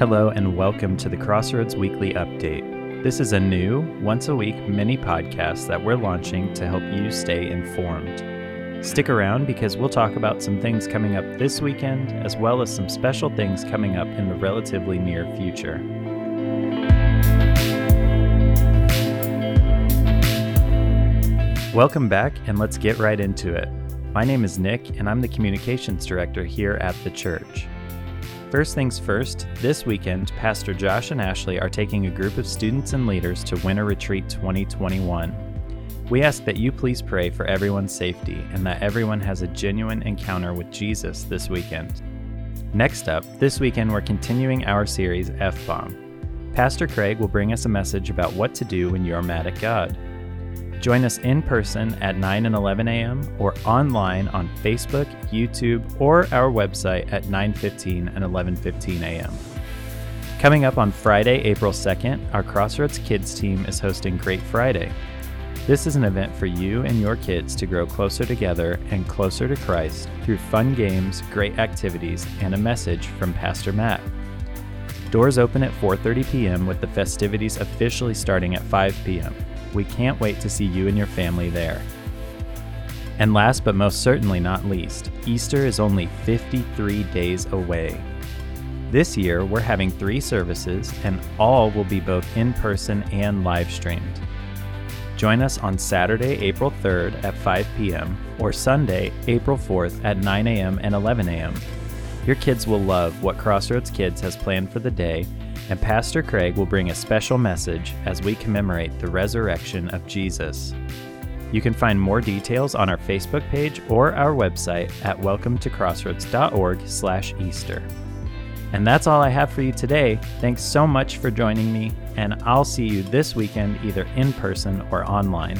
Hello, and welcome to the Crossroads Weekly Update. This is a new, once a week mini podcast that we're launching to help you stay informed. Stick around because we'll talk about some things coming up this weekend, as well as some special things coming up in the relatively near future. Welcome back, and let's get right into it. My name is Nick, and I'm the Communications Director here at the church. First things first, this weekend, Pastor Josh and Ashley are taking a group of students and leaders to Winter Retreat 2021. We ask that you please pray for everyone's safety and that everyone has a genuine encounter with Jesus this weekend. Next up, this weekend we're continuing our series F Bomb. Pastor Craig will bring us a message about what to do when you're mad at God. Join us in person at 9 and 11 a.m. or online on Facebook, YouTube, or our website at 9:15 and 11:15 a.m. Coming up on Friday, April 2nd, our Crossroads Kids team is hosting Great Friday. This is an event for you and your kids to grow closer together and closer to Christ through fun games, great activities, and a message from Pastor Matt. Doors open at 4:30 p.m. with the festivities officially starting at 5 p.m. We can't wait to see you and your family there. And last but most certainly not least, Easter is only 53 days away. This year, we're having three services, and all will be both in person and live streamed. Join us on Saturday, April 3rd at 5 p.m., or Sunday, April 4th at 9 a.m. and 11 a.m. Your kids will love what Crossroads Kids has planned for the day and Pastor Craig will bring a special message as we commemorate the resurrection of Jesus. You can find more details on our Facebook page or our website at welcometocrossroads.org/easter. And that's all I have for you today. Thanks so much for joining me, and I'll see you this weekend either in person or online.